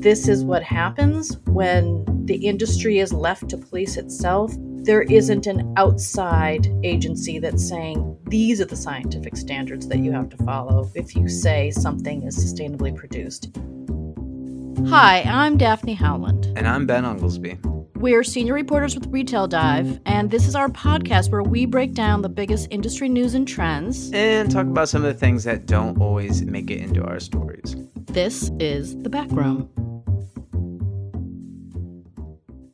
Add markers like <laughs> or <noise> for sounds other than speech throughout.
this is what happens when the industry is left to police itself. There isn't an outside agency that's saying these are the scientific standards that you have to follow if you say something is sustainably produced. Hi, I'm Daphne Howland. And I'm Ben Unglesbee. We're senior reporters with Retail Dive, and this is our podcast where we break down the biggest industry news and trends and talk about some of the things that don't always make it into our stories. This is The Back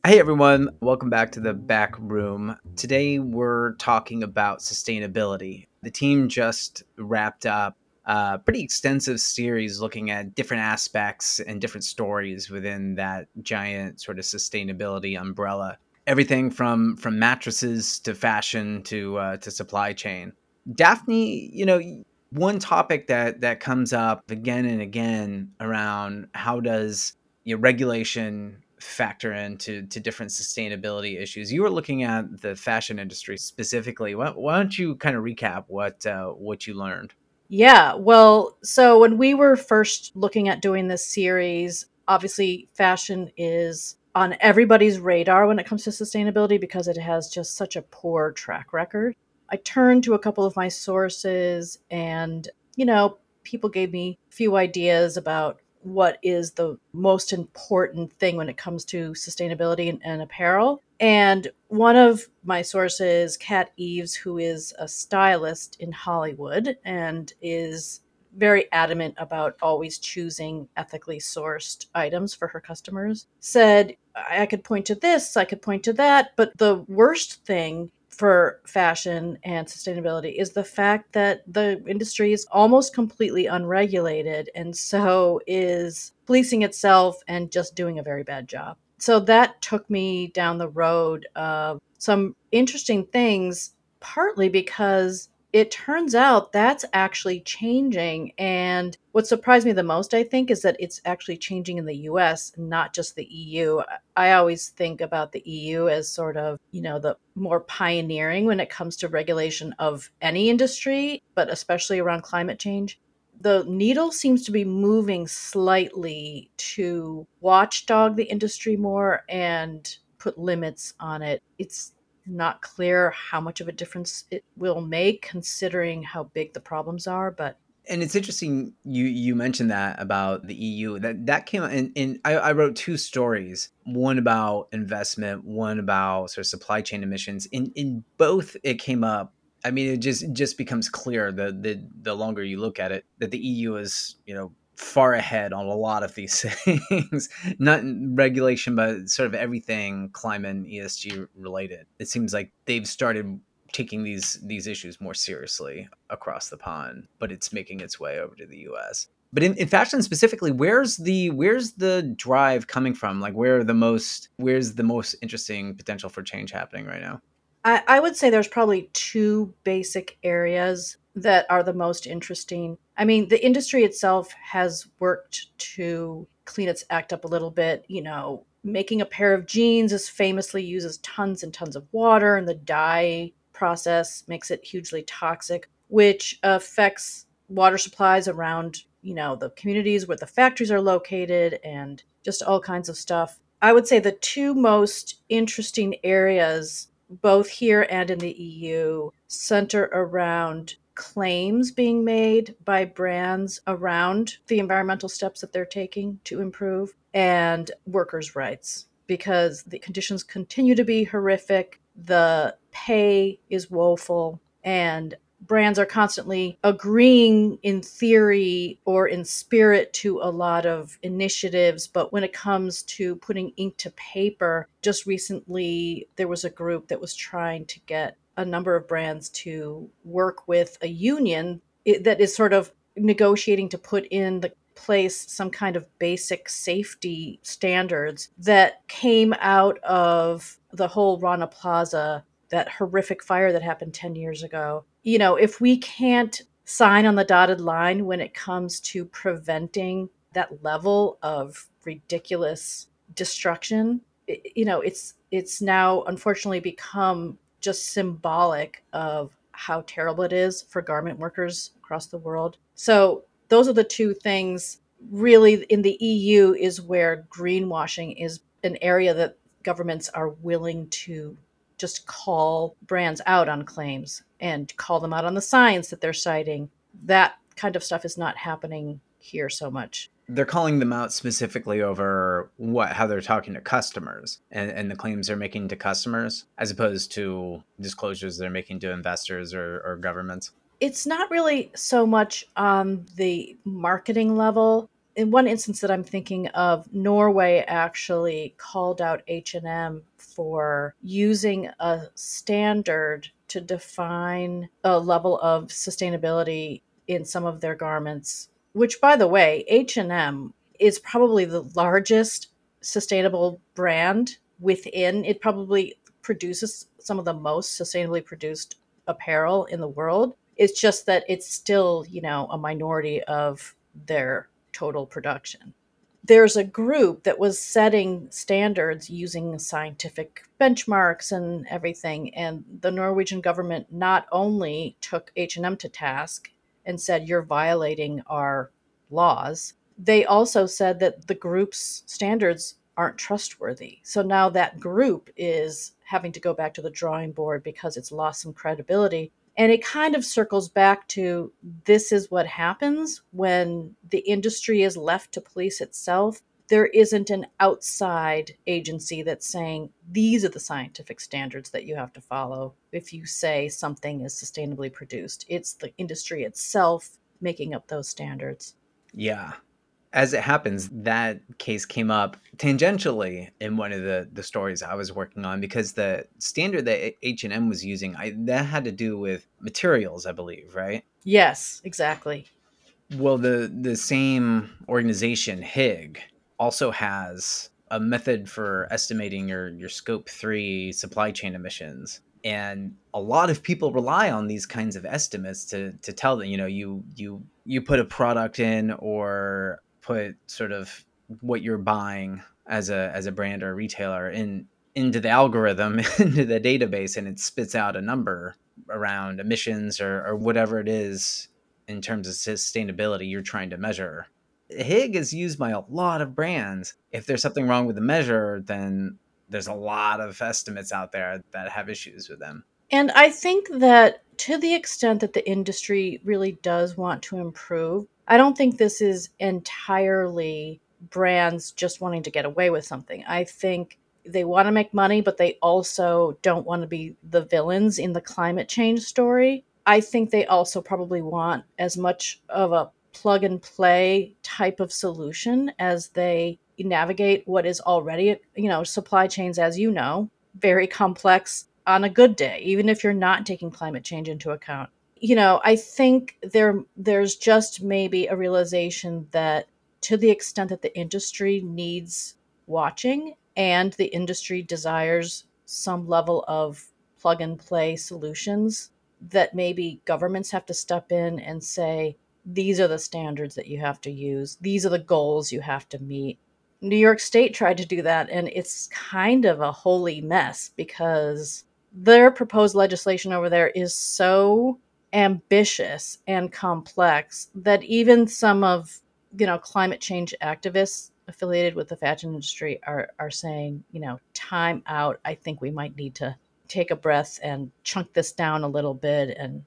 Hey everyone, welcome back to the back room. Today we're talking about sustainability. The team just wrapped up a pretty extensive series looking at different aspects and different stories within that giant sort of sustainability umbrella. Everything from from mattresses to fashion to uh, to supply chain. Daphne, you know, one topic that that comes up again and again around how does you know, regulation factor into to different sustainability issues. You were looking at the fashion industry specifically. Why, why don't you kind of recap what uh, what you learned? Yeah, well, so when we were first looking at doing this series, obviously fashion is on everybody's radar when it comes to sustainability because it has just such a poor track record. I turned to a couple of my sources and, you know, people gave me a few ideas about what is the most important thing when it comes to sustainability and, and apparel. And one of my sources, Kat Eves, who is a stylist in Hollywood and is very adamant about always choosing ethically sourced items for her customers, said, I could point to this, I could point to that, but the worst thing for fashion and sustainability is the fact that the industry is almost completely unregulated and so is policing itself and just doing a very bad job. So that took me down the road of some interesting things, partly because it turns out that's actually changing. And what surprised me the most, I think, is that it's actually changing in the US, not just the EU. I always think about the EU as sort of, you know, the more pioneering when it comes to regulation of any industry, but especially around climate change. The needle seems to be moving slightly to watchdog the industry more and put limits on it. It's not clear how much of a difference it will make considering how big the problems are but and it's interesting you you mentioned that about the EU that that came in, and I, I, wrote two stories one about investment one about sort of supply chain emissions in in both it came up I mean it just just becomes clear the the the longer you look at it that the EU is you know far ahead on a lot of these <laughs> things, not regulation, but sort of everything climate and ESG related. It seems like they've started taking these these issues more seriously across the pond, but it's making its way over to the US. But in, in fashion specifically, where's the where's the drive coming from? Like where are the most where's the most interesting potential for change happening right now? I, I would say there's probably two basic areas that are the most interesting. I mean, the industry itself has worked to clean its act up a little bit. You know, making a pair of jeans is famously uses tons and tons of water, and the dye process makes it hugely toxic, which affects water supplies around, you know, the communities where the factories are located and just all kinds of stuff. I would say the two most interesting areas, both here and in the EU, center around claims being made by brands around the environmental steps that they're taking to improve and workers' rights because the conditions continue to be horrific, the pay is woeful, and brands are constantly agreeing in theory or in spirit to a lot of initiatives but when it comes to putting ink to paper just recently there was a group that was trying to get a number of brands to work with a union that is sort of negotiating to put in the place some kind of basic safety standards that came out of the whole Rana Plaza, that horrific fire that happened 10 years ago. You know, if we can't sign on the dotted line when it comes to preventing that level of ridiculous destruction, you know, it's it's now unfortunately become just symbolic of how terrible it is for garment workers across the world. So, those are the two things really in the EU is where greenwashing is an area that governments are willing to just call brands out on claims and call them out on the science that they're citing. That kind of stuff is not happening here so much. They're calling them out specifically over what how they're talking to customers and, and the claims they're making to customers, as opposed to disclosures they're making to investors or, or governments. It's not really so much on the marketing level in one instance that I'm thinking of, Norway actually called out H&M for using a standard to define a level of sustainability in some of their garments, which by the way, H&M is probably the largest sustainable brand within it probably produces some of the most sustainably produced apparel in the world. It's just that it's still, you know, a minority of their total production. There's a group that was setting standards using scientific benchmarks and everything and the Norwegian government not only took H&M to task and said you're violating our laws, they also said that the group's standards aren't trustworthy. So now that group is having to go back to the drawing board because it's lost some credibility and it kind of circles back to this is what happens when the industry is left to police itself. There isn't an outside agency that's saying these are the scientific standards that you have to follow if you say something is sustainably produced. It's the industry itself making up those standards. Yeah as it happens, that case came up tangentially in one of the the stories I was working on because the standard that H and M was using, I, that had to do with materials, I believe, right? Yes, exactly. Well, the the same organization, Higg, also has a method for estimating your your scope three supply chain emissions and a lot of people rely on these kinds of estimates to to tell them you know you you you put a product in or put sort of what you're buying as a as a brand or a retailer in into the algorithm <laughs> into the database and it spits out a number around emissions or, or whatever it is in terms of sustainability you're trying to measure. Higg is used by a lot of brands. If there's something wrong with the measure then there's a lot of estimates out there that have issues with them. And i think that to the extent that the industry really does want to improve I don't think this is entirely brands just wanting to get away with something. I think they want to make money, but they also don't want to be the villains in the climate change story. I think they also probably want as much of a plug and play type of solution as they navigate what is already, you know, supply chains, as you know, very complex on a good day, even if you're not taking climate change into account you know, I think there there's just maybe a realization that to the extent that the industry needs watching and the industry desires some level of plug and play solutions that maybe governments have to step in and say these are the standards that you have to use. These are the goals you have to meet. New york state tried to do that and it's kind of a holy mess because their proposed legislation over there is so ambitious and complex that even some of you know climate change activists affiliated with the fashion industry are are saying you know time out. I think we might need to take a breath and chunk this down a little bit. And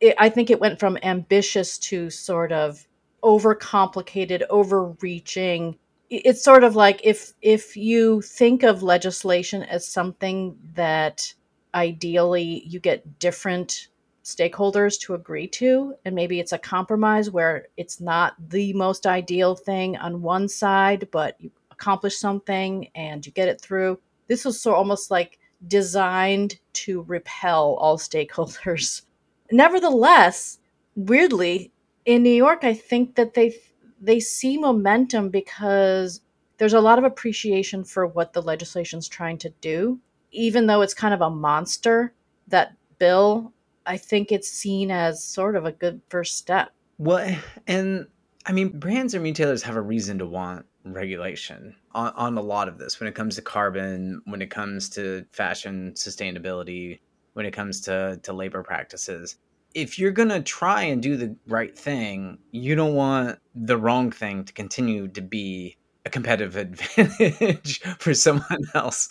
it, i think it went from ambitious to sort of overcomplicated overreaching. It's sort of like if if you think of legislation as something that ideally you get different stakeholders to agree to and maybe it's a compromise where it's not the most ideal thing on one side but you accomplish something and you get it through. This was so almost like designed to repel all <laughs> stakeholders. Nevertheless weirdly in new york i think that they they see momentum because there's a lot of appreciation for what the legislation's trying to do even though it's kind of a monster that bill I think it's seen as sort of a good first step. Well, eh, and I mean, brands and retailers have a reason to want regulation on, on a lot of this when it comes to carbon, when it comes to fashion sustainability, when it comes to, to labor practices. if you're going to try and do the right thing, you don't want the wrong thing to continue to be a competitive <laughs> advantage for someone else.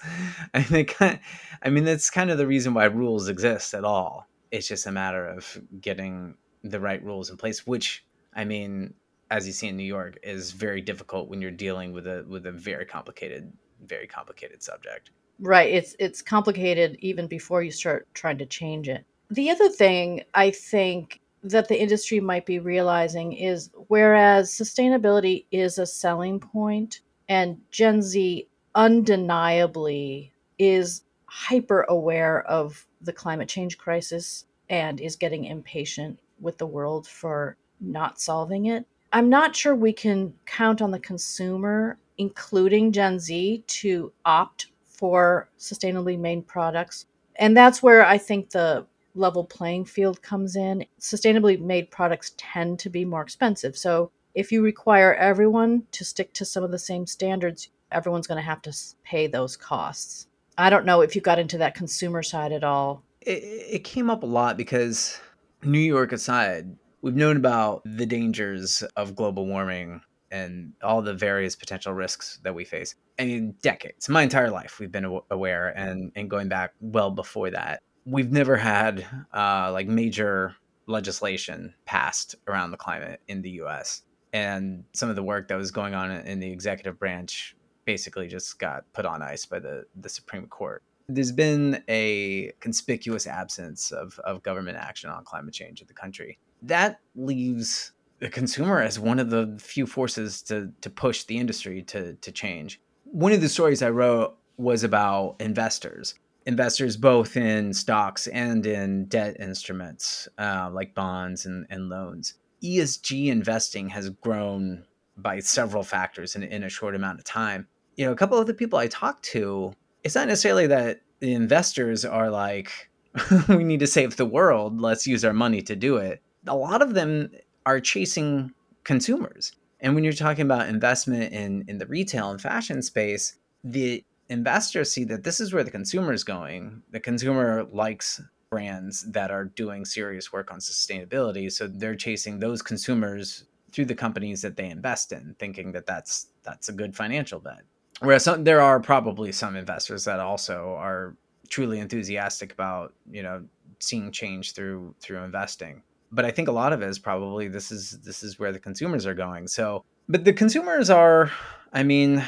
I think I mean that's kind of the reason why rules exist at all. It's just a matter of getting the right rules in place, which I mean, as you see in New York, is very difficult when you're dealing with a with a very complicated, very complicated subject. Right. It's it's complicated even before you start trying to change it. The other thing I think that the industry might be realizing is whereas sustainability is a selling point and Gen Z undeniably is hyper aware of the climate change crisis and is getting impatient with the world for not solving it. I'm not sure we can count on the consumer, including Gen Z, to opt for sustainably made products. And that's where I think the level playing field comes in. Sustainably made products tend to be more expensive. So if you require everyone to stick to some of the same standards, everyone's going to have to pay those costs. I don't know if you got into that consumer side at all. It, it came up a lot because New York aside, we've known about the dangers of global warming and all the various potential risks that we face. I mean, decades, my entire life, we've been aware, and and going back well before that, we've never had uh, like major legislation passed around the climate in the U.S. And some of the work that was going on in the executive branch basically just got put on ice by the the Supreme Court. There's been a conspicuous absence of, of government action on climate change in the country. That leaves the consumer as one of the few forces to to push the industry to to change. One of the stories I wrote was about investors investors both in stocks and in debt instruments uh, like bonds and, and loans. ESG investing has grown by several factors in, in a short amount of time. You know, a couple of the people I talked to, it's not necessarily that the investors are like, <laughs> we need to save the world, let's use our money to do it. A lot of them are chasing consumers. And when you're talking about investment in, in the retail and fashion space, the investors see that this is where the consumer is going. The consumer likes brands that are doing serious work on sustainability, so they're chasing those consumers through the companies that they invest in, thinking that that's that's a good financial bet. Whereas some, there are probably some investors that also are truly enthusiastic about you know seeing change through through investing. But I think a lot of it is probably this is this is where the consumers are going. So, but the consumers are, I mean,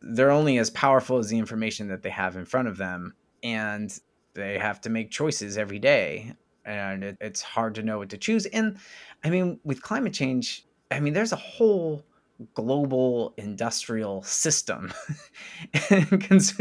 they're only as powerful as the information that they have in front of them and they have to make choices every day and it, it's hard to know what to choose and i mean with climate change i mean there's a whole global industrial system <laughs> cons-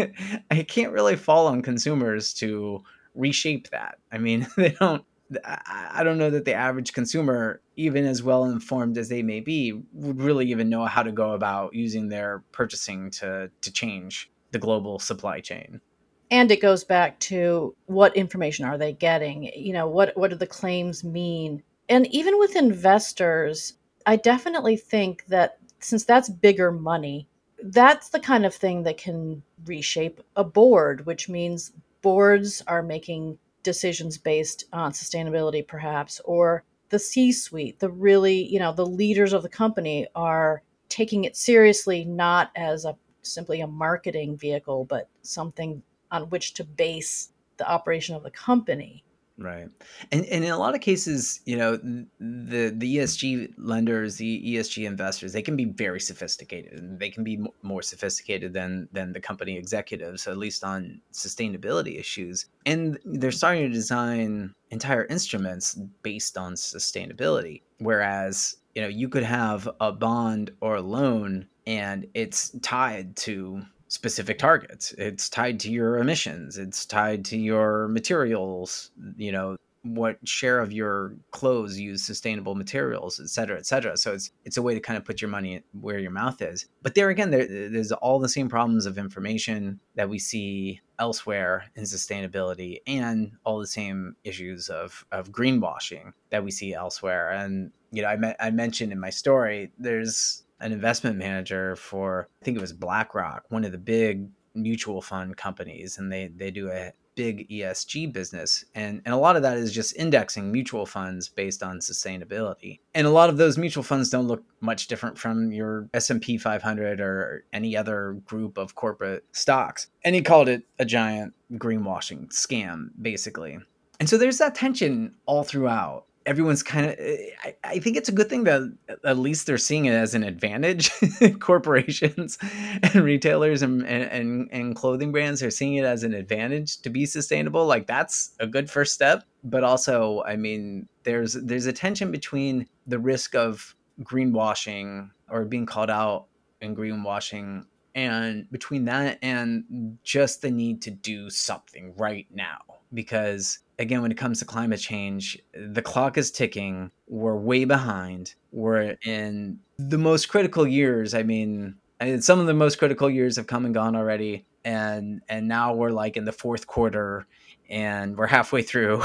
i can't really fall on consumers to reshape that i mean <laughs> they don't I don't know that the average consumer, even as well informed as they may be, would really even know how to go about using their purchasing to to change the global supply chain. And it goes back to what information are they getting? You know, what what do the claims mean? And even with investors, I definitely think that since that's bigger money, that's the kind of thing that can reshape a board, which means boards are making decisions based on sustainability perhaps or the c suite the really you know the leaders of the company are taking it seriously not as a simply a marketing vehicle but something on which to base the operation of the company Right. And, and in a lot of cases, you know, the the ESG lenders, the ESG investors, they can be very sophisticated they can be more sophisticated than than the company executives, at least on sustainability issues. And they're starting to design entire instruments based on sustainability. Whereas, you know, you could have a bond or a loan and it's tied to specific targets. It's tied to your emissions. It's tied to your materials, you know, what share of your clothes use sustainable materials, et cetera, et cetera. So it's it's a way to kind of put your money where your mouth is. But there again, there, there's all the same problems of information that we see elsewhere in sustainability, and all the same issues of of greenwashing that we see elsewhere. And you know, I me- I mentioned in my story, there's an investment manager for I think it was BlackRock, one of the big mutual fund companies, and they they do a big ESG business. And, and a lot of that is just indexing mutual funds based on sustainability. And a lot of those mutual funds don't look much different from your S&P 500 or any other group of corporate stocks. And he called it a giant greenwashing scam, basically. And so there's that tension all throughout everyone's kind of eh, I, I, think it's a good thing that at least they're seeing it as an advantage. <laughs> Corporations and retailers and, and and clothing brands are seeing it as an advantage to be sustainable. Like that's a good first step but also i mean there's there's a tension between the risk of greenwashing or being called out in greenwashing and between that and just the need to do something right now because again when it comes to climate change the clock is ticking. We're way behind. We're in the most critical years. I mean some of the most critical years have come and gone already and and now we're like in the fourth quarter and we're halfway through.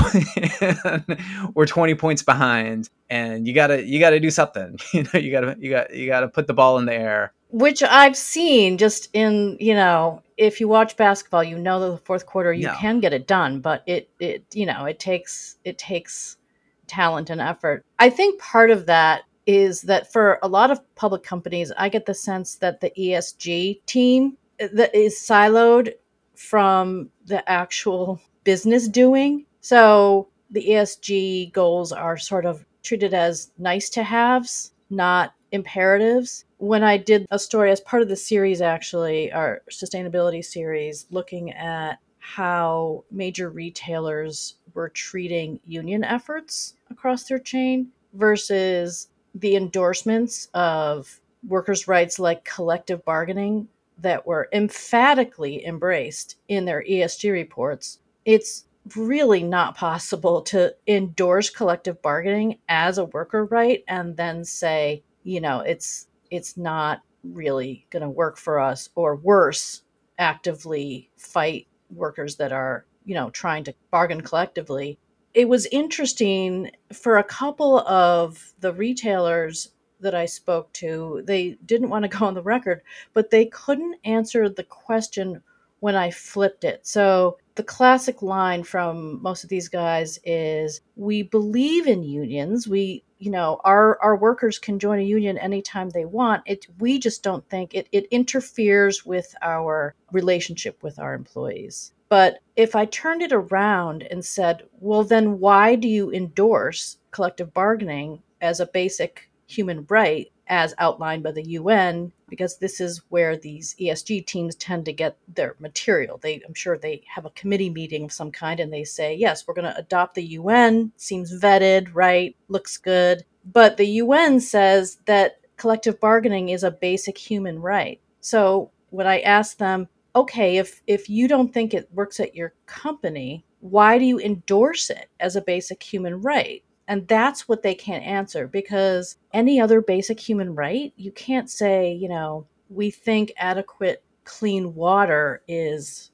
<laughs> We're 20 points behind and you gotta you gotta do something. <laughs> You know you gotta you got you gotta put the ball in the air. Which I've seen just in you know if you watch basketball, you know that the fourth quarter you no. can get it done, but it it you know it takes it takes talent and effort. I think part of that is that for a lot of public companies, I get the sense that the ESG team uh, that is siloed from the actual business doing. So the ESG goals are sort of treated as nice to haves, not imperatives when I did a story as part of the series, actually, our sustainability series, looking at how major retailers were treating union efforts across their chain versus the endorsements of workers' rights like collective bargaining that were emphatically embraced in their ESG reports, it's really not possible to endorse collective bargaining as a worker right and then say, you know, it's it's not really going to work for us or worse actively fight workers that are you know trying to bargain collectively it was interesting for a couple of the retailers that I spoke to, they didn't want to go on the record, but they couldn't answer the question when I flipped it. So the classic line from most of these guys is we believe in unions. We you know our our workers can join a union anytime they want. It we just don't think it, it interferes with our relationship with our employees. But if i turned it around and said well then why do you endorse collective bargaining as a basic human right as outlined by the UN because this is where these ESG teams tend to get their material. They I'm sure they have a committee meeting of some kind and they say, "Yes, we're going to adopt the UN. Seems vetted, right? Looks good." But the UN says that collective bargaining is a basic human right. So, when I ask them, "Okay, if if you don't think it works at your company, why do you endorse it as a basic human right?" And that's what they can't answer because any other basic human right, you can't say, you know, we think adequate clean water is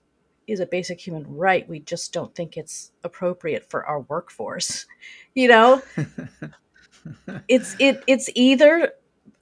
is a basic human right. We just don't think it's appropriate for our workforce. <laughs> You know? <laughs> it's it it's either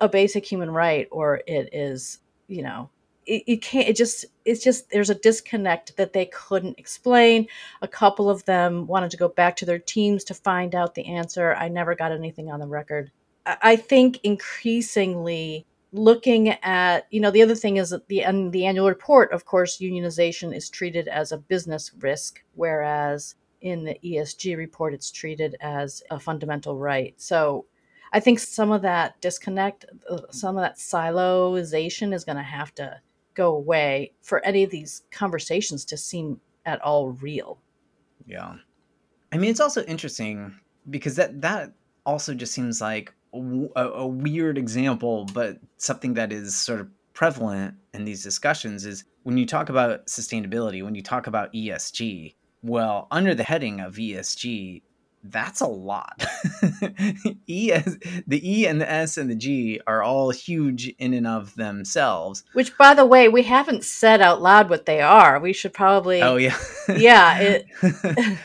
a basic human right or it is, you know, it, it can't it just it's just there's a disconnect that they couldn't explain. A couple of them wanted to go back to their teams to find out the answer. I never got anything on the record. I, I think increasingly looking at you know the other thing is that the and the annual report of course unionization is treated as a business risk whereas in the esg report it's treated as a fundamental right. So i think some of that disconnect uh, some of that siloization is going to have to go away for any of these conversations to seem at all real. Yeah. I mean, it's also interesting because that that also just seems like a, a, weird example, but something that is sort of prevalent in these discussions is when you talk about sustainability, when you talk about ESG. Well, under the heading of ESG, that's a lot. <laughs> e as, the E and the S and the G are all huge in and of themselves. Which, by the way, we haven't said out loud what they are. We should probably. Oh yeah. <laughs> yeah. It... <laughs>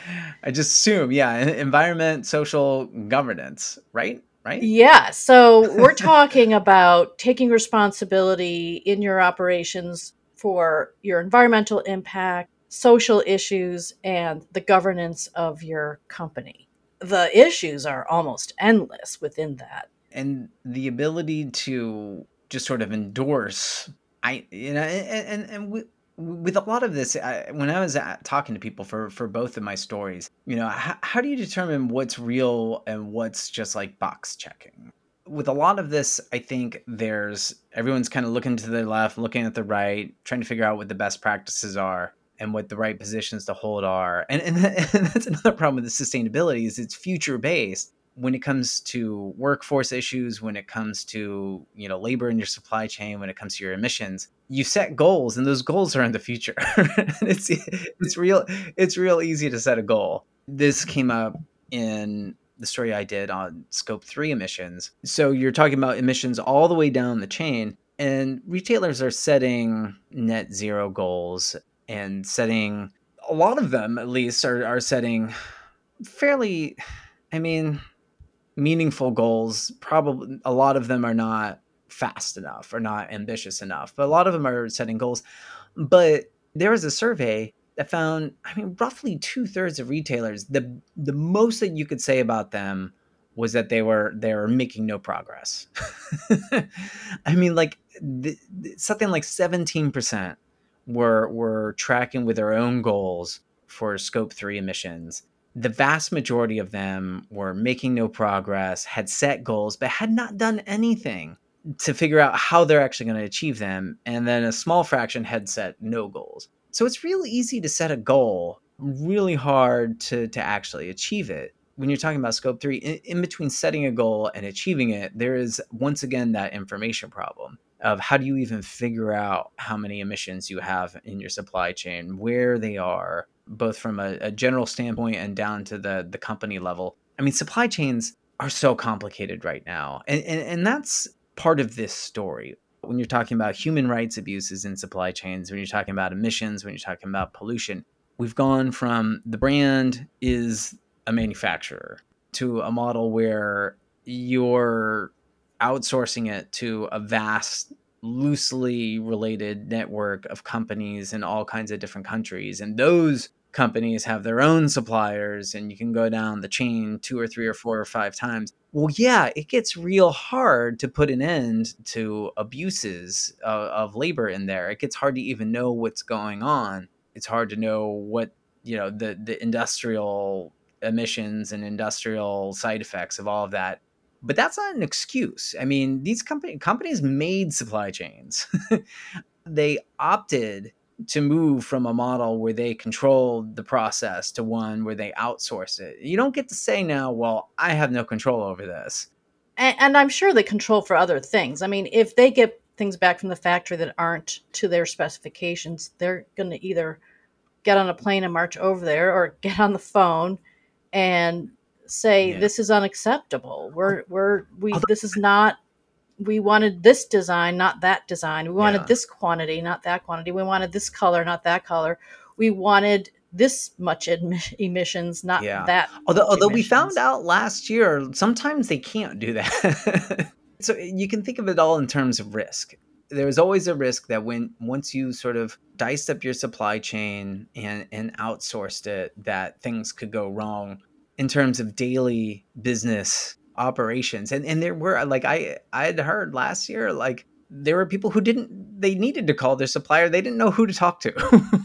I just assume, yeah, environment, social governance, right? Right. Yeah. So we're talking about taking responsibility in your operations for your environmental impact, social issues and the governance of your company. The issues are almost endless within that. And the ability to just sort of endorse, I, you know, and, and, and we, with a lot of this, I, when I was at, talking to people for for both of my stories, you know, how, how do you determine what's real and what's just like box checking? With a lot of this, I think there's everyone's kind of looking to the left, looking at the right, trying to figure out what the best practices are and what the right positions to hold are. And and, and <laughs> that's another problem with the sustainability is it's future based when it comes to workforce issues, when it comes to you know labor in your supply chain, when it comes to your emissions, you set goals, and those goals are in the future. <laughs> it's it's real it's real easy to set a goal. This came up in the story I did on scope three emissions. So you're talking about emissions all the way down the chain, and retailers are setting net zero goals and setting a lot of them at least are, are setting fairly i mean meaningful goals. Probably a lot of them are not fast enough or not ambitious enough but a lot of them are setting goals. But there was a survey that found i mean roughly two-thirds of retailers the the most that you could say about them was that they were they were making no progress. <laughs> I mean like the, something like 17% were were tracking with their own goals for scope 3 emissions the vast majority of them were making no progress, had set goals, but had not done anything to figure out how they're actually going to achieve them. And then a small fraction had set no goals. So it's really easy to set a goal, really hard to, to actually achieve it. When you're talking about scope three, in, in between setting a goal and achieving it, there is once again that information problem of how do you even figure out how many emissions you have in your supply chain, where they are, both from a, a general standpoint and down to the the company level. I mean, supply chains are so complicated right now, and, and and that's part of this story. When you're talking about human rights abuses in supply chains, when you're talking about emissions, when you're talking about pollution, we've gone from the brand is a manufacturer to a model where you're outsourcing it to a vast loosely related network of companies in all kinds of different countries and those companies have their own suppliers and you can go down the chain two or three or four or five times. Well, yeah, it gets real hard to put an end to abuses of, of, labor in there. It gets hard to even know what's going on. It's hard to know what, you know, the, the industrial emissions and industrial side effects of all of that. But that's not an excuse. I mean, these company, companies made supply chains. <laughs> they opted to move from a model where they control the process to one where they outsource it. You don't get to say now, well, I have no control over this. And, and, I'm sure they control for other things. I mean, if they get things back from the factory that aren't to their specifications, they're going to either get on a plane and march over there or <laughs> get on the phone and say yeah. this is unacceptable. We're we're we this is not we wanted this design, not that design. We wanted yeah. this quantity, not that quantity. We wanted this color, not that color. We wanted this much emissions, not yeah. that. Although, although we found out last year, sometimes they can't do that. <laughs> so you can think of it all in terms of risk. There's always a risk that when once you sort of diced up your supply chain and and outsourced it, that things could go wrong in terms of daily business operations and and there were like i i had heard last year like there were people who didn't they needed to call their supplier they didn't know who to talk to.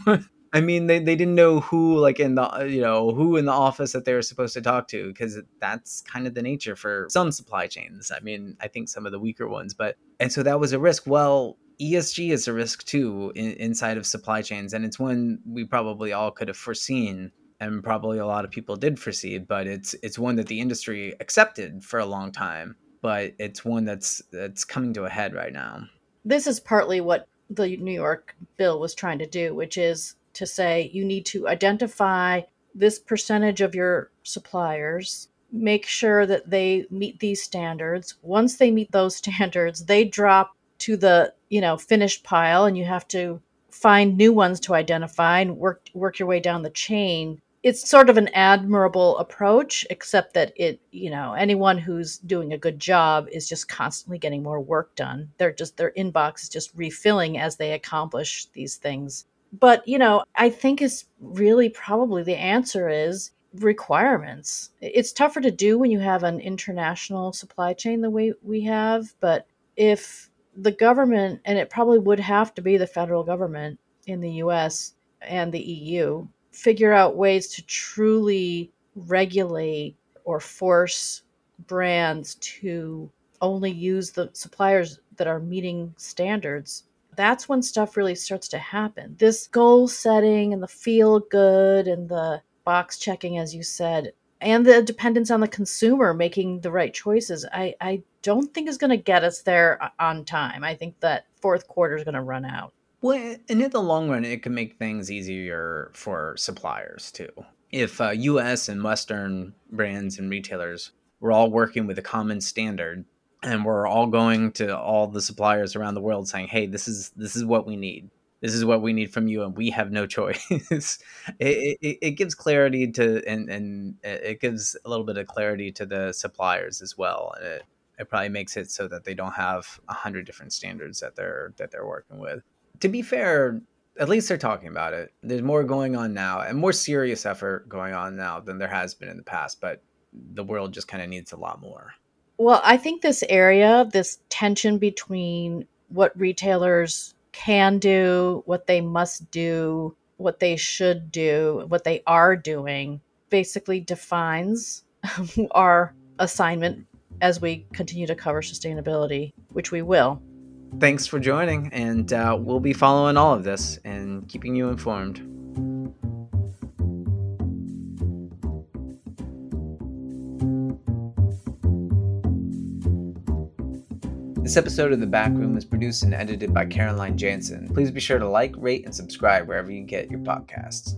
<laughs> I mean they, they didn't know who like in the you know who in the office that they were supposed to talk to because that's kind of the nature for some supply chains. I mean i think some of the weaker ones but and so that was a risk. Well esg is a risk too in, inside of supply chains and it's one we probably all could have foreseen and probably a lot of people did foresee, but it's it's one that the industry accepted for a long time, but it's one that's that's coming to a head right now. This is partly what the New York bill was trying to do, which is to say you need to identify this percentage of your suppliers, make sure that they meet these standards. Once they meet those <laughs> standards, they drop to the, you know, finished pile and you have to find new ones to identify and work work your way down the chain it's sort of an admirable approach, except that it, you know, anyone who's doing a good job is just constantly getting more work done. They're just their inbox is just refilling as they accomplish these things. But, you know, I think it's really probably the answer is requirements. It's tougher to do when you have an international supply chain the way we have, but if the government, and it probably would have to be the federal government in the US and the EU, figure out ways to truly regulate or force brands to only use the suppliers that are meeting standards that's when stuff really starts to happen. This goal setting and the feel good and the box checking, as you said, and the dependence on the consumer making the right choices, I, I don't think is going to get us there on time. I think that fourth quarter is going to run out. Well, and in the long run, it can make things easier for suppliers too. If uh, U.S. and Western brands and retailers were all working with a common standard, and we're all going to all the suppliers around the world saying, "Hey, this is this is what we need. This is what we need from you, and we have no <laughs> choice." it, it, it, gives clarity to and and it gives a little bit of clarity to the suppliers as well, it it probably makes it so that they don't have a hundred different standards that they're that they're working with. To be fair, at least they're talking about it. There's more going on now, and more serious effort going on now than there has been in the past. But the world just kind of needs a lot more. Well, I think this area, this tension between what retailers can do, what they must do, what they should do, what they are doing, basically defines <laughs> our assignment as we continue to cover sustainability, which we will. Thanks for joining, and uh, we'll be following all of this and keeping you informed. This episode of The Back Room is produced and edited by Caroline Jansen. Please be sure to like, rate, and subscribe wherever you get your podcasts.